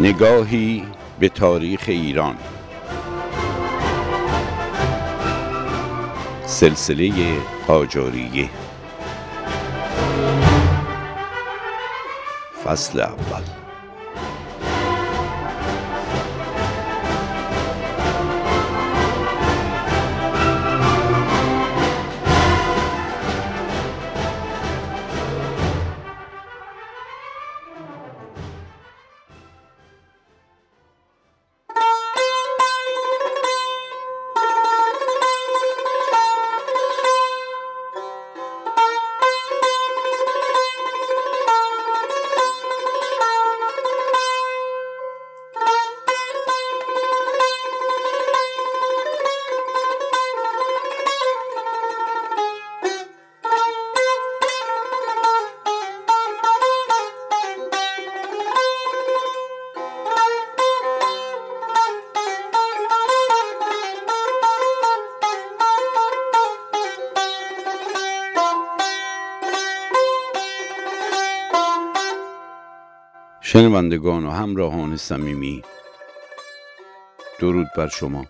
نگاهی به تاریخ ایران. سلسله قاجاریه فصل اول. شنوندگان و همراهان صمیمی. درود بر شما.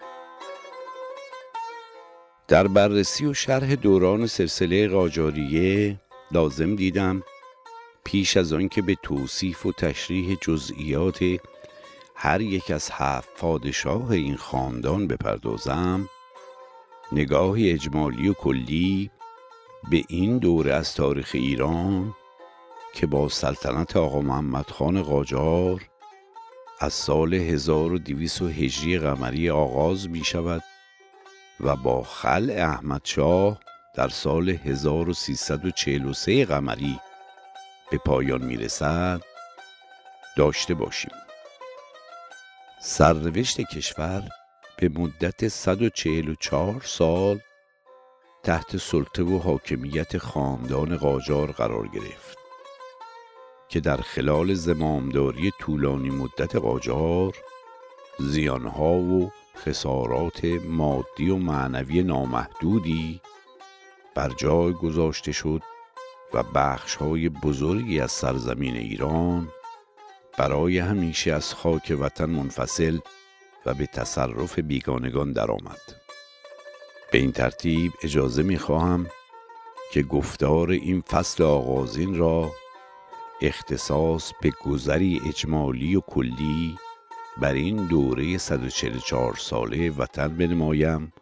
در بررسی و شرح دوران سلسله قاجاریه لازم دیدم پیش از آنکه به توصیف و تشریح جزئیات هر یک از هفت پادشاه این خاندان بپردازم نگاهی اجمالی و کلی به این دوره از تاریخ ایران که با سلطنت آقا محمد خان قاجار از سال 1200 هجری قمری آغاز می شود و با خل احمد شاه در سال 1343 قمری به پایان می رسد داشته باشیم. سرنوشت کشور به مدت 144 سال تحت سلطه و حاکمیت خاندان قاجار قرار گرفت. که در خلال زمامداری طولانی مدت قاجار زیانها و خسارات مادی و معنوی نامحدودی بر جای گذاشته شد و بخشهای بزرگی از سرزمین ایران برای همیشه از خاک وطن منفصل و به تصرف بیگانگان درآمد. به این ترتیب اجازه می خواهم که گفتار این فصل آغازین را اختصاص به گذری اجمالی و کلی بر این دوره 144 ساله وطن بنمایم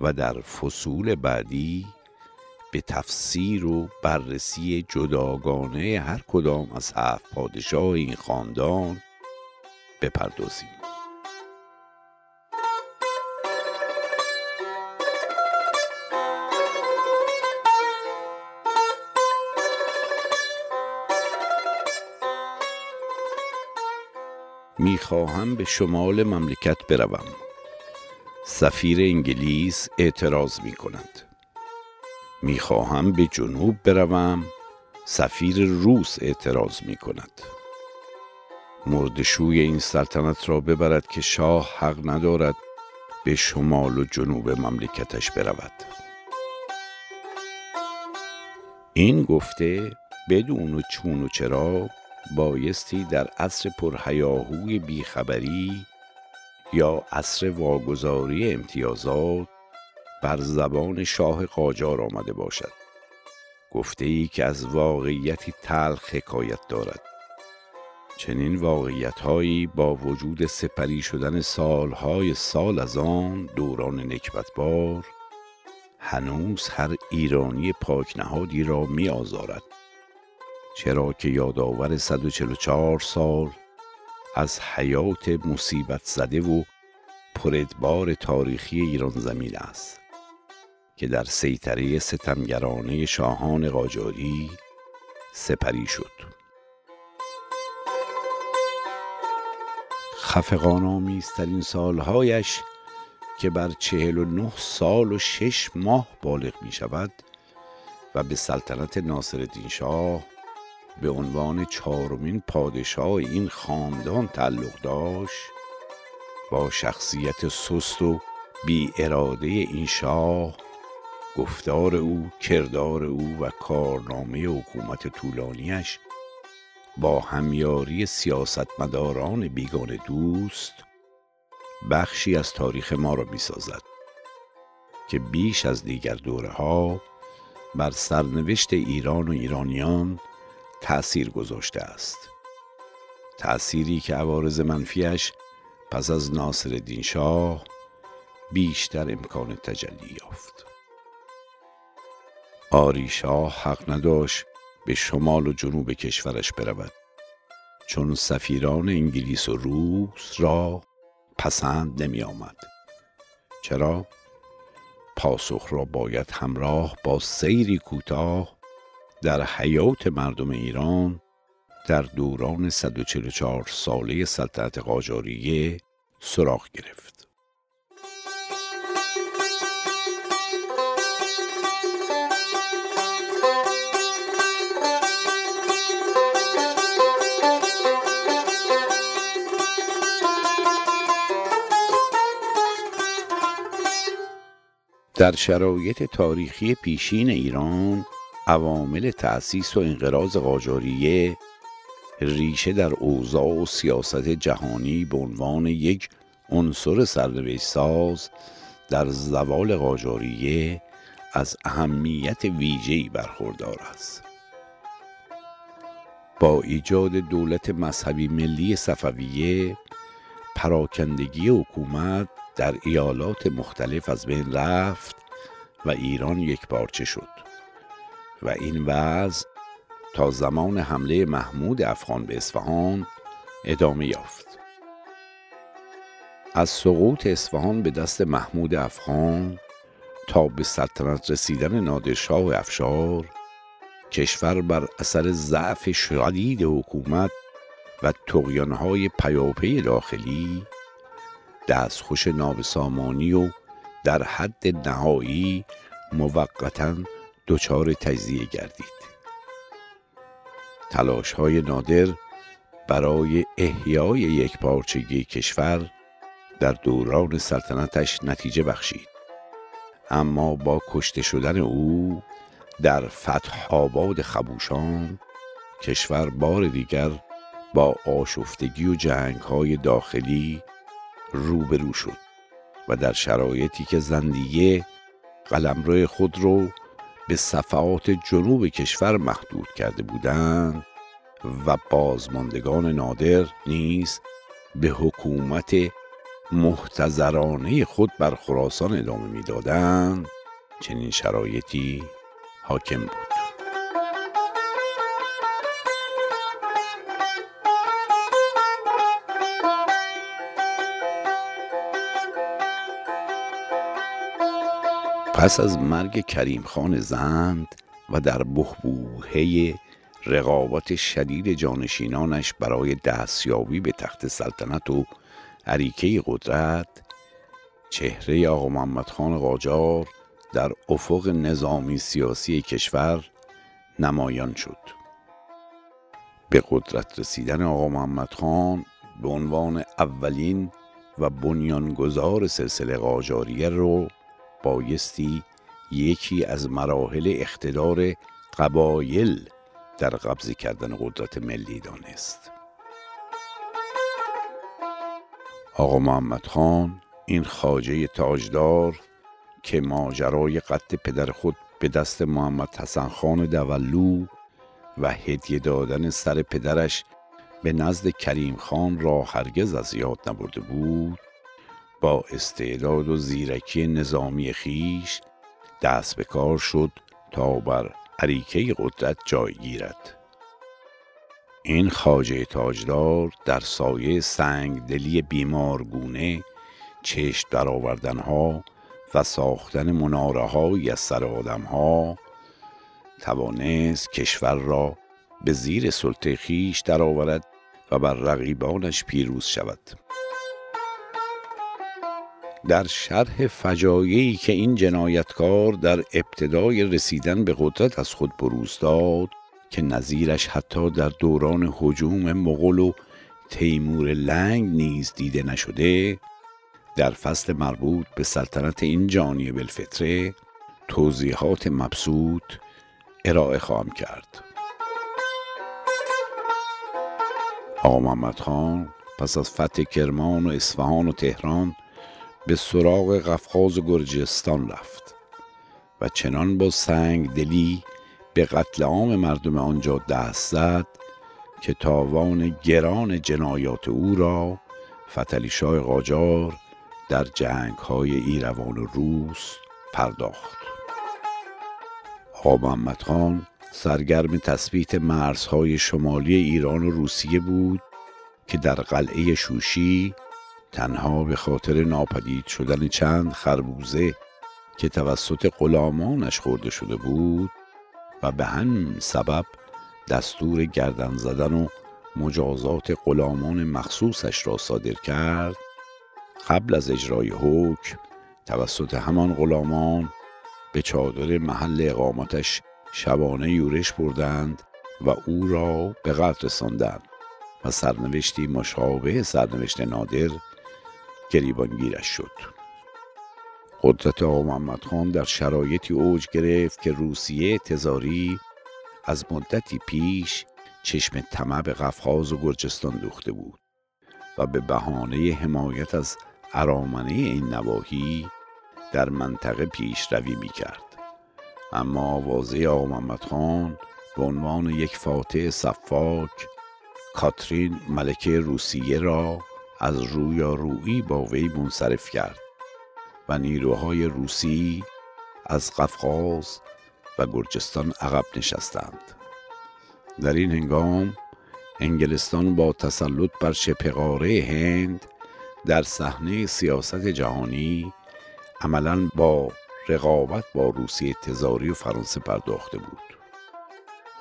و در فصول بعدی به تفسیر و بررسی جداگانه هر کدام از هفت پادشاه این خاندان بپردازیم. می‌خواهم به شمال مملکت بروم. سفیر انگلیس اعتراض می کند می‌خواهم به جنوب بروم. سفیر روس اعتراض می کند مردشوی این سلطنت را ببرد که شاه حق ندارد به شمال و جنوب مملکتش برود. این گفته بدون و چون و چرا بایستی در عصر پرهیاهوی بیخبری یا عصر واگذاری امتیازات بر زبان شاه قاجار آمده باشد. گفته ای که از واقعیتی تلخ حکایت دارد. چنین واقعیت هایی با وجود سپری شدن سالهای سال از آن دوران نکبتبار هنوز هر ایرانی پاکنهادی را می آزارد چرا که یادآور 144 سال از حیات مصیبت زده و پردبار تاریخی ایران زمین است که در سیطره ستمگرانه شاهان قاجاری سپری شد. خفقان آمیزترین سالهایش که بر چهل و نه سال و شش ماه بالغ می شود و به سلطنت ناصرالدین شاه به عنوان چهارمین پادشاه این خاندان تعلق داشت با شخصیت سست و بی اراده این شاه گفتار او کردار او و کارنامه حکومت طولانیش با همیاری سیاستمداران بیگانه دوست بخشی از تاریخ ما را می سازد که بیش از دیگر دوره ها بر سرنوشت ایران و ایرانیان تأثیر گذاشته است. تأثیری که عوارض منفیش پس از ناصر شاه بیشتر امکان تجلی یافت. آری شاه حق نداشت به شمال و جنوب کشورش برود چون سفیران انگلیس و روس را پسند نمی آمد چرا؟ پاسخ را باید همراه با سیری کوتاه در حیات مردم ایران در دوران 144 ساله سلطنت قاجاریه سراغ گرفت. در شرایط تاریخی پیشین ایران عوامل تأسیس و انقراض قاجاریه ریشه در اوضاع و سیاست جهانی به عنوان یک عنصر سرنوشت ساز در زوال قاجاریه از اهمیت ویژه‌ای برخوردار است. با ایجاد دولت مذهبی ملی صفویه پراکندگی حکومت در ایالات مختلف از بین رفت و ایران یک پارچه شد. و این وضع تا زمان حمله محمود افغان به اصفهان ادامه یافت. از سقوط اصفهان به دست محمود افغان تا به سلطنت رسیدن نادرشاه افشار کشور بر اثر ضعف شدید حکومت و تقیانهای پیاپی داخلی دستخوش نابسامانی و در حد نهایی موقتا دچار تجزیه گردید. تلاش های نادر برای احیای یک پارچگی کشور در دوران سلطنتش نتیجه بخشید. اما با کشته شدن او در فتح آباد خبوشان کشور بار دیگر با آشفتگی و جنگ های داخلی روبرو شد و در شرایطی که زندیه قلمرو خود رو به صفحات جنوب کشور محدود کرده بودند و بازماندگان نادر نیز به حکومت محتضرانه خود بر خراسان ادامه می‌دادند. چنین شرایطی حاکم بود. پس از مرگ کریم خان زند و در بحبوحه رقابت شدید جانشینانش برای دستیابی به تخت سلطنت و عریکه قدرت چهره آقا محمد خان قاجار در افق نظامی سیاسی کشور نمایان شد. به قدرت رسیدن آقا محمد خان به عنوان اولین و بنیانگذار سلسله قاجاریه رو بایستی یکی از مراحل اقتدار قبایل در قبض کردن قدرت ملی دانست. آقا محمد خان این خاجه تاجدار که ماجرای قتل پدر خود به دست محمد حسن خان دولو و هدیه دادن سر پدرش به نزد کریم خان را هرگز از یاد نبرده بود با استعداد و زیرکی نظامی خیش دست به کار شد تا بر عریکه قدرت جای گیرد. این خاجه تاجدار در سایه سنگ دلی بیمارگونه چشم درآوردنها و ساختن مناره های از سر آدم ها توانست کشور را به زیر سلطه خیش درآورد و بر رقیبانش پیروز شود. در شرح فجایعی که این جنایتکار در ابتدای رسیدن به قدرت از خود بروز داد که نظیرش حتی در دوران حجوم مغول و تیمور لنگ نیز دیده نشده در فصل مربوط به سلطنت این جانی بالفطره توضیحات مبسوط ارائه خواهم کرد. آقا محمد خان پس از فتح کرمان و اصفهان و تهران به سراغ قفقاز گرجستان رفت و چنان با سنگ دلی به قتل عام مردم آنجا دست زد که تاوان گران جنایات او را فتلی شاه قاجار در جنگ های ایروان و روس پرداخت. محمد خان سرگرم تثبیت مرزهای شمالی ایران و روسیه بود که در قلعه شوشی تنها به خاطر ناپدید شدن چند خربوزه که توسط غلامانش خورده شده بود و به همین سبب دستور گردن زدن و مجازات غلامان مخصوصش را صادر کرد قبل از اجرای حکم توسط همان غلامان به چادر محل اقامتش شبانه یورش بردند و او را به قتل رساندند و سرنوشتی مشابه سرنوشت نادر گریبانگیرش شد قدرت آقا محمد خان در شرایطی اوج گرفت که روسیه تزاری از مدتی پیش چشم طمع به قفقاز و گرجستان دوخته بود و به بهانه حمایت از ارامنه این نواحی در منطقه پیشروی می کرد. اما آوازه آقا محمد خان به عنوان یک فاتح صفاک کاترین ملکه روسیه را از رویارویی با وی منصرف کرد و نیروهای روسی از قفقاز و گرجستان عقب نشستند. در این هنگام انگلستان با تسلط بر شبه هند در صحنه سیاست جهانی عملا با رقابت با روسیه تزاری و فرانسه پرداخته بود.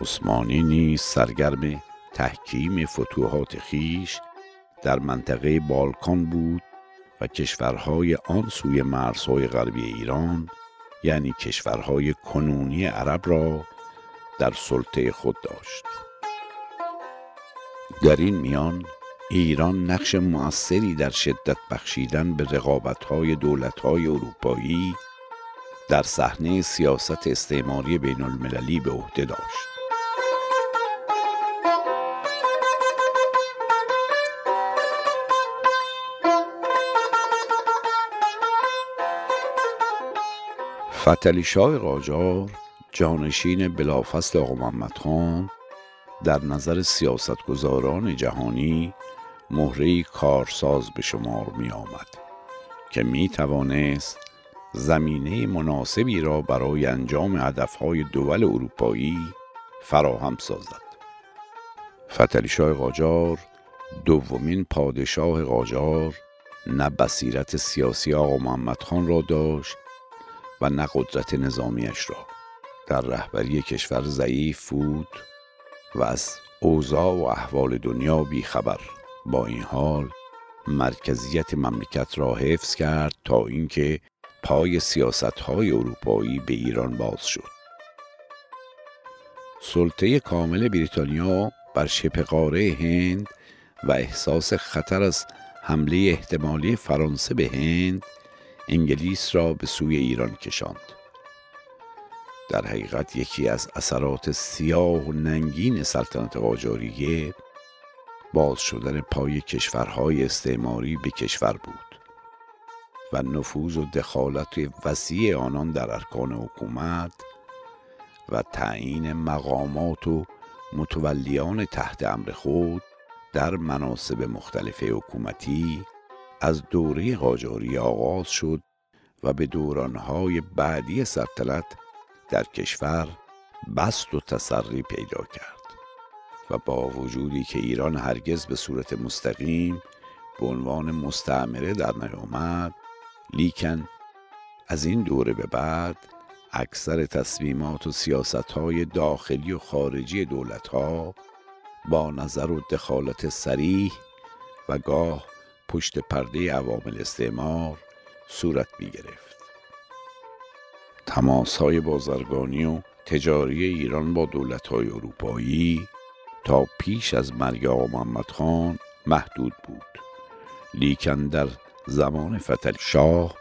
عثمانی نیز سرگرم تحکیم فتوحات خیش در منطقه بالکان بود و کشورهای آن سوی مرزهای غربی ایران یعنی کشورهای کنونی عرب را در سلطه خود داشت در این میان ایران نقش مؤثری در شدت بخشیدن به رقابت‌های دولت‌های اروپایی در صحنه سیاست استعماری بین المللی به عهده داشت. فتلی شاه قاجار جانشین بلافصل آقا محمد خان در نظر سیاستگزاران جهانی مهره کارساز به شمار می آمد که می توانست زمینه مناسبی را برای انجام هدفهای دول اروپایی فراهم سازد. فتلی شاه قاجار دومین پادشاه قاجار نه بصیرت سیاسی آقا محمد خان را داشت و نه قدرت نظامیش را. در رهبری کشور ضعیف بود و از اوضاع و احوال دنیا بیخبر با این حال مرکزیت مملکت را حفظ کرد تا اینکه پای سیاست های اروپایی به ایران باز شد. سلطه کامل بریتانیا بر شبه قاره هند و احساس خطر از حمله احتمالی فرانسه به هند انگلیس را به سوی ایران کشاند. در حقیقت یکی از اثرات سیاه و ننگین سلطنت قاجاریه باز شدن پای کشورهای استعماری به کشور بود و نفوذ و دخالت وسیع آنان در ارکان حکومت و تعیین مقامات و متولیان تحت امر خود در مناسب مختلف حکومتی از دوره قاجاری آغاز شد و به دورانهای بعدی سلطنت در کشور بست و تسری پیدا کرد و با وجودی که ایران هرگز به صورت مستقیم به عنوان مستعمره در نیامد لیکن از این دوره به بعد اکثر تصمیمات و سیاست های داخلی و خارجی دولت ها با نظر و دخالت سریح و گاه پشت پرده عوامل استعمار صورت می گرفت. تماس های بازرگانی و تجاری ایران با دولت های اروپایی تا پیش از مرگ آقا محمد خان محدود بود لیکن در زمان فتل شاه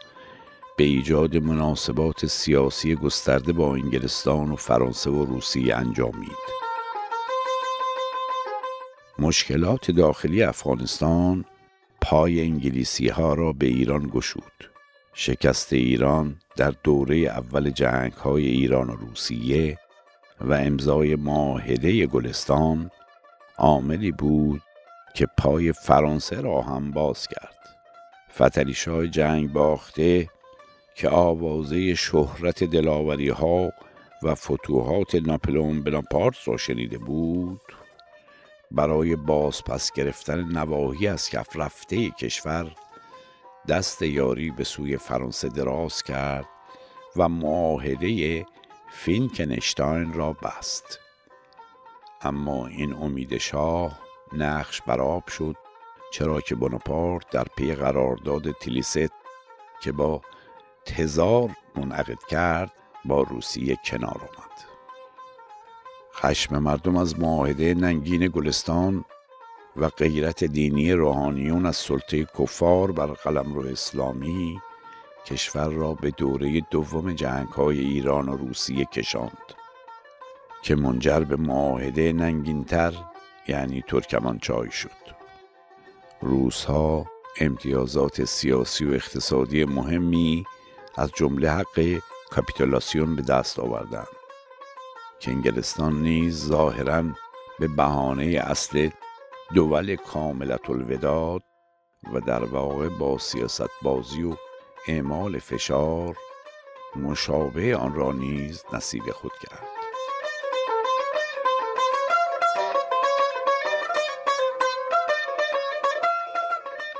به ایجاد مناسبات سیاسی گسترده با انگلستان و فرانسه و روسیه انجامید مشکلات داخلی افغانستان پای انگلیسی ها را به ایران گشود. شکست ایران در دوره اول جنگ های ایران و روسیه و امضای معاهده گلستان عاملی بود که پای فرانسه را هم باز کرد. فتلیشای جنگ باخته که آوازه شهرت دلاوری ها و فتوحات ناپلئون بناپارت را شنیده بود برای باز پس گرفتن نواحی از کف رفته کشور دست یاری به سوی فرانسه دراز کرد و معاهده فینکنشتاین را بست. اما این امید شاه نقش براب شد چرا که بوناپارت در پی قرارداد تلیست که با تزار منعقد کرد با روسیه کنار آمد. خشم مردم از معاهده ننگین گلستان و غیرت دینی روحانیون از سلطه کفار بر قلمرو اسلامی کشور را به دوره دوم جنگ های ایران و روسیه کشاند که منجر به معاهده ننگینتر یعنی ترکمانچای شد. روس ها امتیازات سیاسی و اقتصادی مهمی از جمله حق کاپیتولاسیون به دست آوردند. که انگلستان نیز ظاهرا به بهانه اصل دول کاملت الوداد و در واقع با سیاست بازی و اعمال فشار مشابه آن را نیز نصیب خود کرد.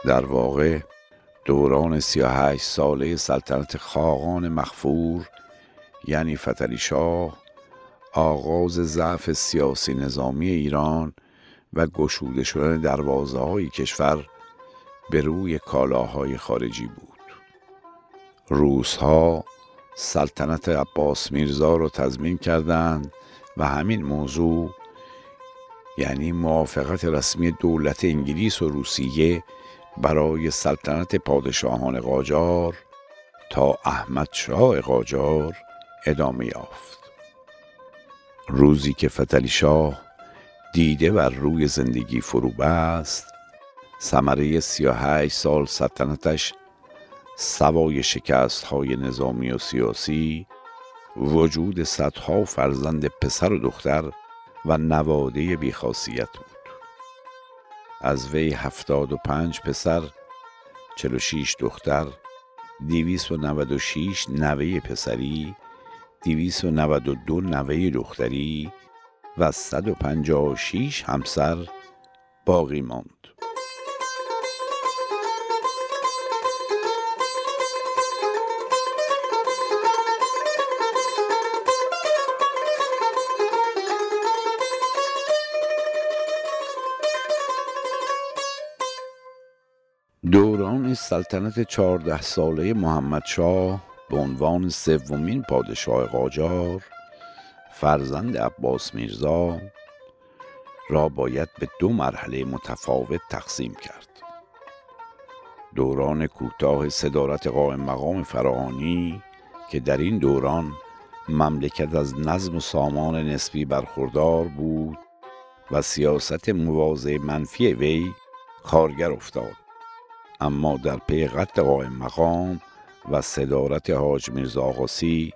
در واقع دوران هشت ساله سلطنت خاقان مخفور یعنی فتلی شاه آغاز ضعف سیاسی نظامی ایران و گشوده شدن دروازه های کشور به روی کالاهای خارجی بود. روس ها سلطنت عباس میرزا را تضمین کردند و همین موضوع یعنی موافقت رسمی دولت انگلیس و روسیه برای سلطنت پادشاهان قاجار تا احمد شاه قاجار ادامه یافت. روزی که فتلی شاه دیده بر روی زندگی فرو بست ثمره سی و سال سلطنتش سوای شکست های نظامی و سیاسی وجود صدها فرزند پسر و دختر و نواده بیخاصیت بود. از وی هفتاد و پنج پسر چل و شیش دختر دیویس و نود و شیش نوه پسری دیویس و نود و دو نوه دختری و صد و پنجاه و شیش همسر باقی ماند. دوران سلطنت چهارده ساله محمد شاه به عنوان سومین پادشاه قاجار فرزند عباس میرزا را باید به دو مرحله متفاوت تقسیم کرد. دوران کوتاه صدارت قائم مقام فراهانی که در این دوران مملکت از نظم و سامان نسبی برخوردار بود و سیاست مواضع منفی وی کارگر افتاد. اما در پی قتل قائم مقام و صدارت حاج میرزا آقاسی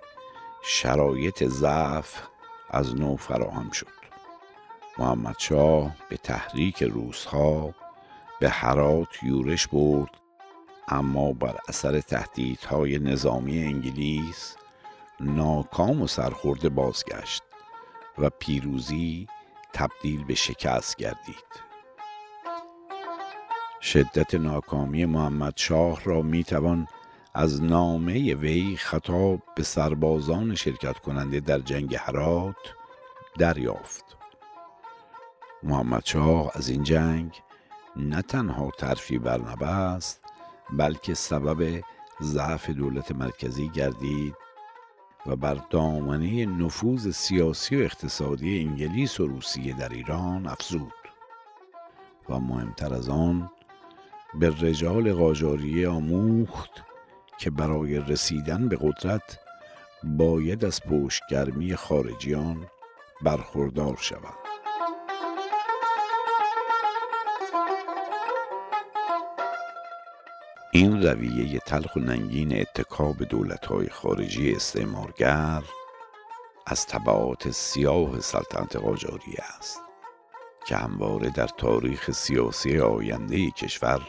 شرایط ضعف از نو فراهم شد. محمد شاه به تحریک روزها به حرات یورش برد اما بر اثر تهدیدهای نظامی انگلیس ناکام و سرخورده بازگشت و پیروزی تبدیل به شکست گردید. شدت ناکامی محمد شاه را می توان از نامه وی خطاب به سربازان شرکت کننده در جنگ هرات دریافت. محمد شاه از این جنگ نه تنها ترفی برنبست بلکه سبب ضعف دولت مرکزی گردید و بر دامنه نفوذ سیاسی و اقتصادی انگلیس و روسیه در ایران افزود. و مهمتر از آن به رجال قاجاریه آموخت که برای رسیدن به قدرت باید از پشتگرمی خارجیان برخوردار شود. این رویه تلخ و ننگین اتکا به دولت‌های خارجی استعمارگر از طبعات سیاه سلطنت قاجاری است که همواره در تاریخ سیاسی آینده کشور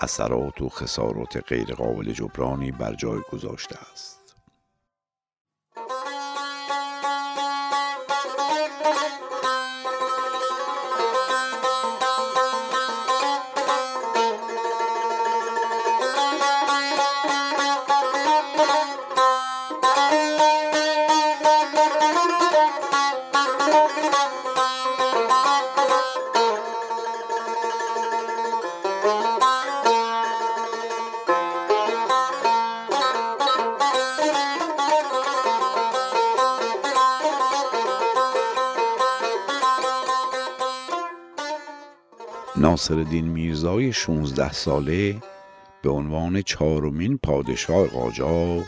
اثرات و خسارات غیرقابل جبرانی بر جای گذاشته است. ناصرالدین میرزای 16 ساله به عنوان چهارمین پادشاه قاجار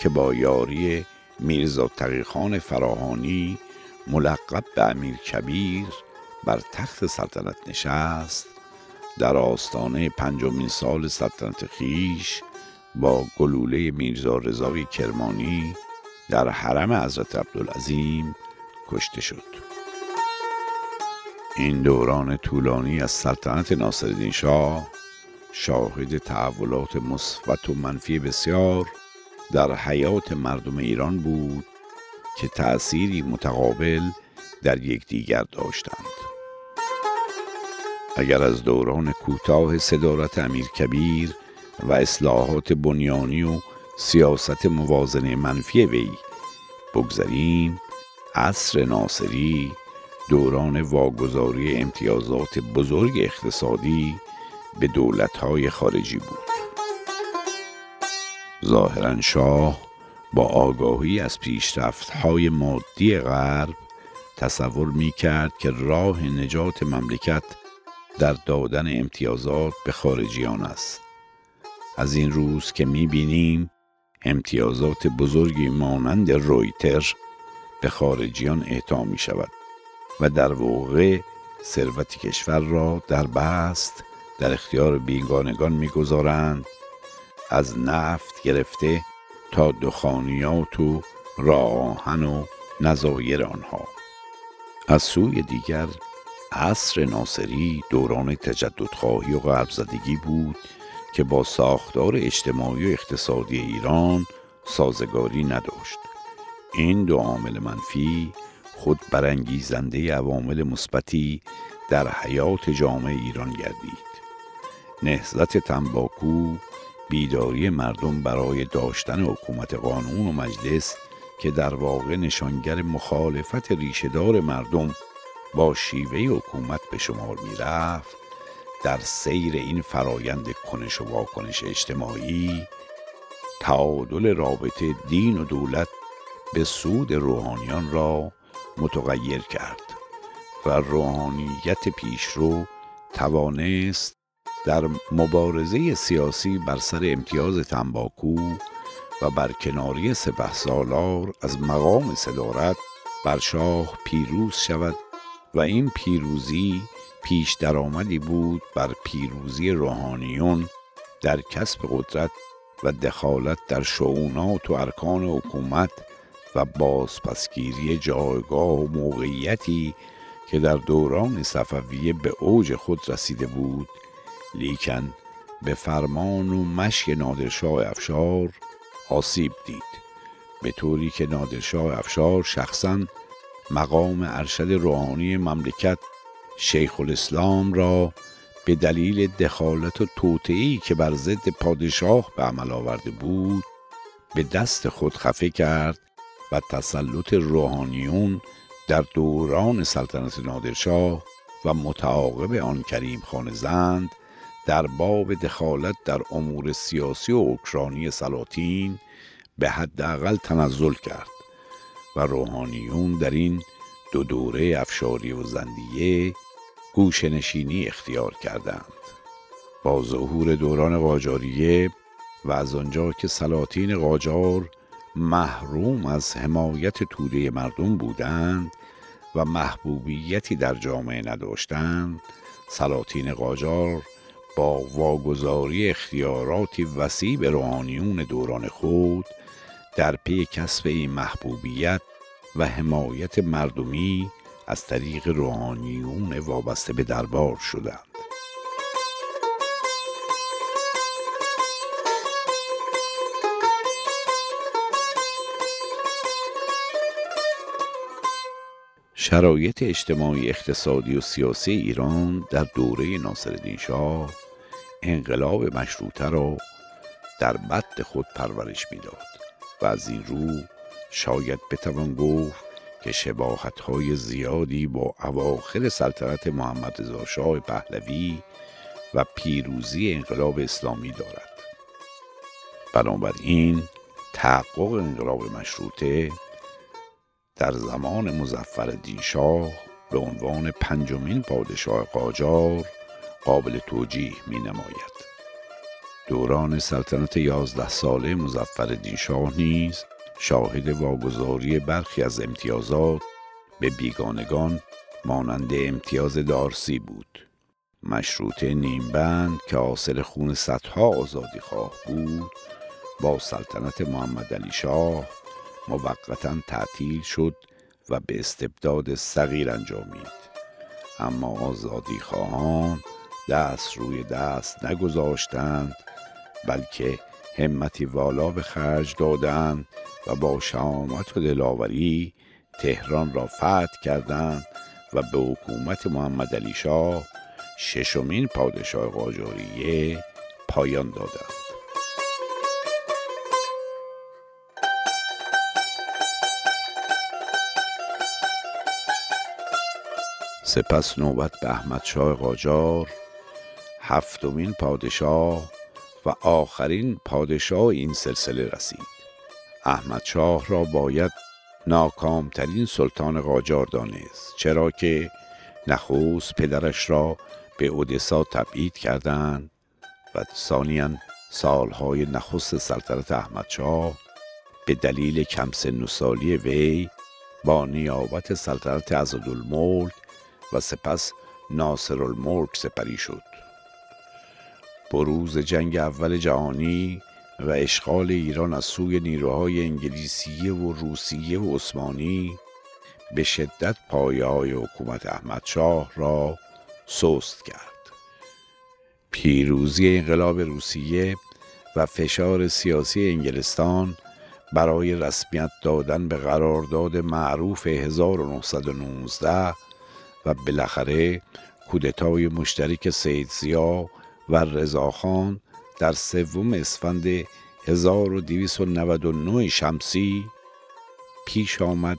که با یاری میرزا تقیخان فراهانی ملقب به امیر کبیر بر تخت سلطنت نشست در آستانه پنجمین سال سلطنت خیش با گلوله میرزا رضای کرمانی در حرم حضرت عبدالعظیم کشته شد. این دوران طولانی از سلطنت ناصرالدین شاه شاهد تحولات مثبت و منفی بسیار در حیات مردم ایران بود که تأثیری متقابل در یکدیگر داشتند. اگر از دوران کوتاه صدارت امیر کبیر و اصلاحات بنیانی و سیاست موازنه منفی وی بگذریم عصر ناصری دوران واگذاری امتیازات بزرگ اقتصادی به دولتهای خارجی بود. ظاهرا شاه با آگاهی از پیشرفت‌های مادی غرب تصور می کرد که راه نجات مملکت در دادن امتیازات به خارجیان است. از این روز که می بینیم امتیازات بزرگی مانند رویتر به خارجیان اعطا می شود و در واقع ثروت کشور را در بست در اختیار بیگانگان می‌گذارند. از نفت گرفته تا دخانیات و راهن و نظایر آنها. از سوی دیگر عصر ناصری دوران تجددخواهی و غرب زدگی بود که با ساختار اجتماعی و اقتصادی ایران سازگاری نداشت. این دو عامل منفی خود برانگیزنده عوامل مثبتی در حیات جامعه ایران گردید. نهضت تنباکو بیداری مردم برای داشتن حکومت قانون و مجلس که در واقع نشانگر مخالفت ریشهدار مردم با شیوه حکومت به شمار می رفت در سیر این فرایند کنش و واکنش اجتماعی تعادل رابطه دین و دولت به سود روحانیان را متغیر کرد و روحانیت پیشرو توانست در مبارزه سیاسی بر سر امتیاز تنباکو و بر کناری سپه سالار از مقام صدارت بر شاه پیروز شود و این پیروزی پیش درآمدی بود بر پیروزی روحانیون در کسب قدرت و دخالت در شعونات و ارکان حکومت و بازپسگیری جایگاه و موقعیتی که در دوران صفویه به اوج خود رسیده بود لیکن به فرمان و مشی نادرشاه افشار آسیب دید. به طوری که نادرشاه افشار شخصا مقام ارشد روحانی مملکت شیخ الاسلام را به دلیل دخالت و توطئه‌ای که بر ضد پادشاه به عمل آورده بود به دست خود خفه کرد و تسلط روحانیون در دوران سلطنت نادرشاه و متعاقب آن کریم خان زند در باب دخالت در امور سیاسی و اوکرانی سلاطین به حداقل تنزل کرد و روحانیون در این دو دوره افشاری و زندیه گوشنشینی اختیار کردند. با ظهور دوران قاجاریه و از آنجا که سلاطین قاجار محروم از حمایت توده مردم بودند و محبوبیتی در جامعه نداشتند. سلاطین قاجار با واگذاری اختیاراتی وسیع به روحانیون دوران خود در پی کسب این محبوبیت و حمایت مردمی از طریق روحانیون وابسته به دربار شدند. شرایط اجتماعی اقتصادی و سیاسی ایران در دوره ناصرالدین شاه انقلاب مشروطه را در بد خود پرورش می‌داد و از این رو شاید بتوان گفت که شباهت های زیادی با اواخر سلطنت محمد رضا شاه پهلوی و پیروزی انقلاب اسلامی دارد. بنابراین تحقق انقلاب مشروطه در زمان مزفر شاه به عنوان پنجمین پادشاه قاجار قابل توجیه می نماید. دوران سلطنت یازده ساله مزفر شاه نیز شاهد واگذاری برخی از امتیازات به بیگانگان مانند امتیاز دارسی بود مشروطه نیمبند که حاصل خون صدها آزادی خواه بود با سلطنت محمد علی شاه موقتا تعطیل شد و به استبداد صغیر انجامید اما آزادی خواهان دست روی دست نگذاشتند بلکه همتی والا به خرج دادند و با شهامت و دلاوری تهران را فتح کردند و به حکومت محمد علی شاه ششمین پادشاه قاجاریه پایان دادند. سپس نوبت به احمد شاه قاجار هفتمین پادشاه و آخرین پادشاه این سلسله رسید. احمد شاه را باید ناکامترین سلطان قاجار دانست چرا که نخوص پدرش را به اودسا تبعید کردند و ثانیا سالهای نخست سلطنت احمد شاه به دلیل کم سن و سالی وی با نیابت سلطنت عزدالملک و سپس ناصر الملک سپری شد. بروز جنگ اول جهانی و اشغال ایران از سوی نیروهای انگلیسیه و روسیه و عثمانی به شدت پایه های حکومت احمد شاه را سست کرد. پیروزی انقلاب روسیه و فشار سیاسی انگلستان برای رسمیت دادن به قرارداد معروف 1919 بالاخره کودتای مشترک سید زیا و رضاخان در سوم اسفند 1299 شمسی پیش آمد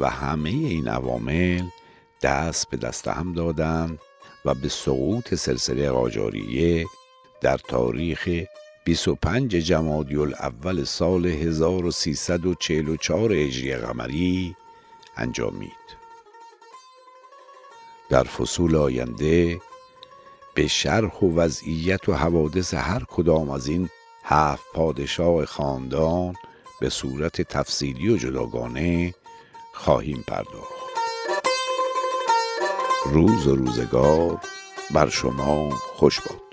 و همه این عوامل دست به دست هم دادند و به سقوط سلسله قاجاریه در تاریخ 25 جمادی الاول سال 1344 هجری قمری انجامید. در فصول آینده به شرح و وضعیت و حوادث هر کدام از این هفت پادشاه خاندان به صورت تفصیلی و جداگانه خواهیم پرداخت. روز و روزگار بر شما خوش باد.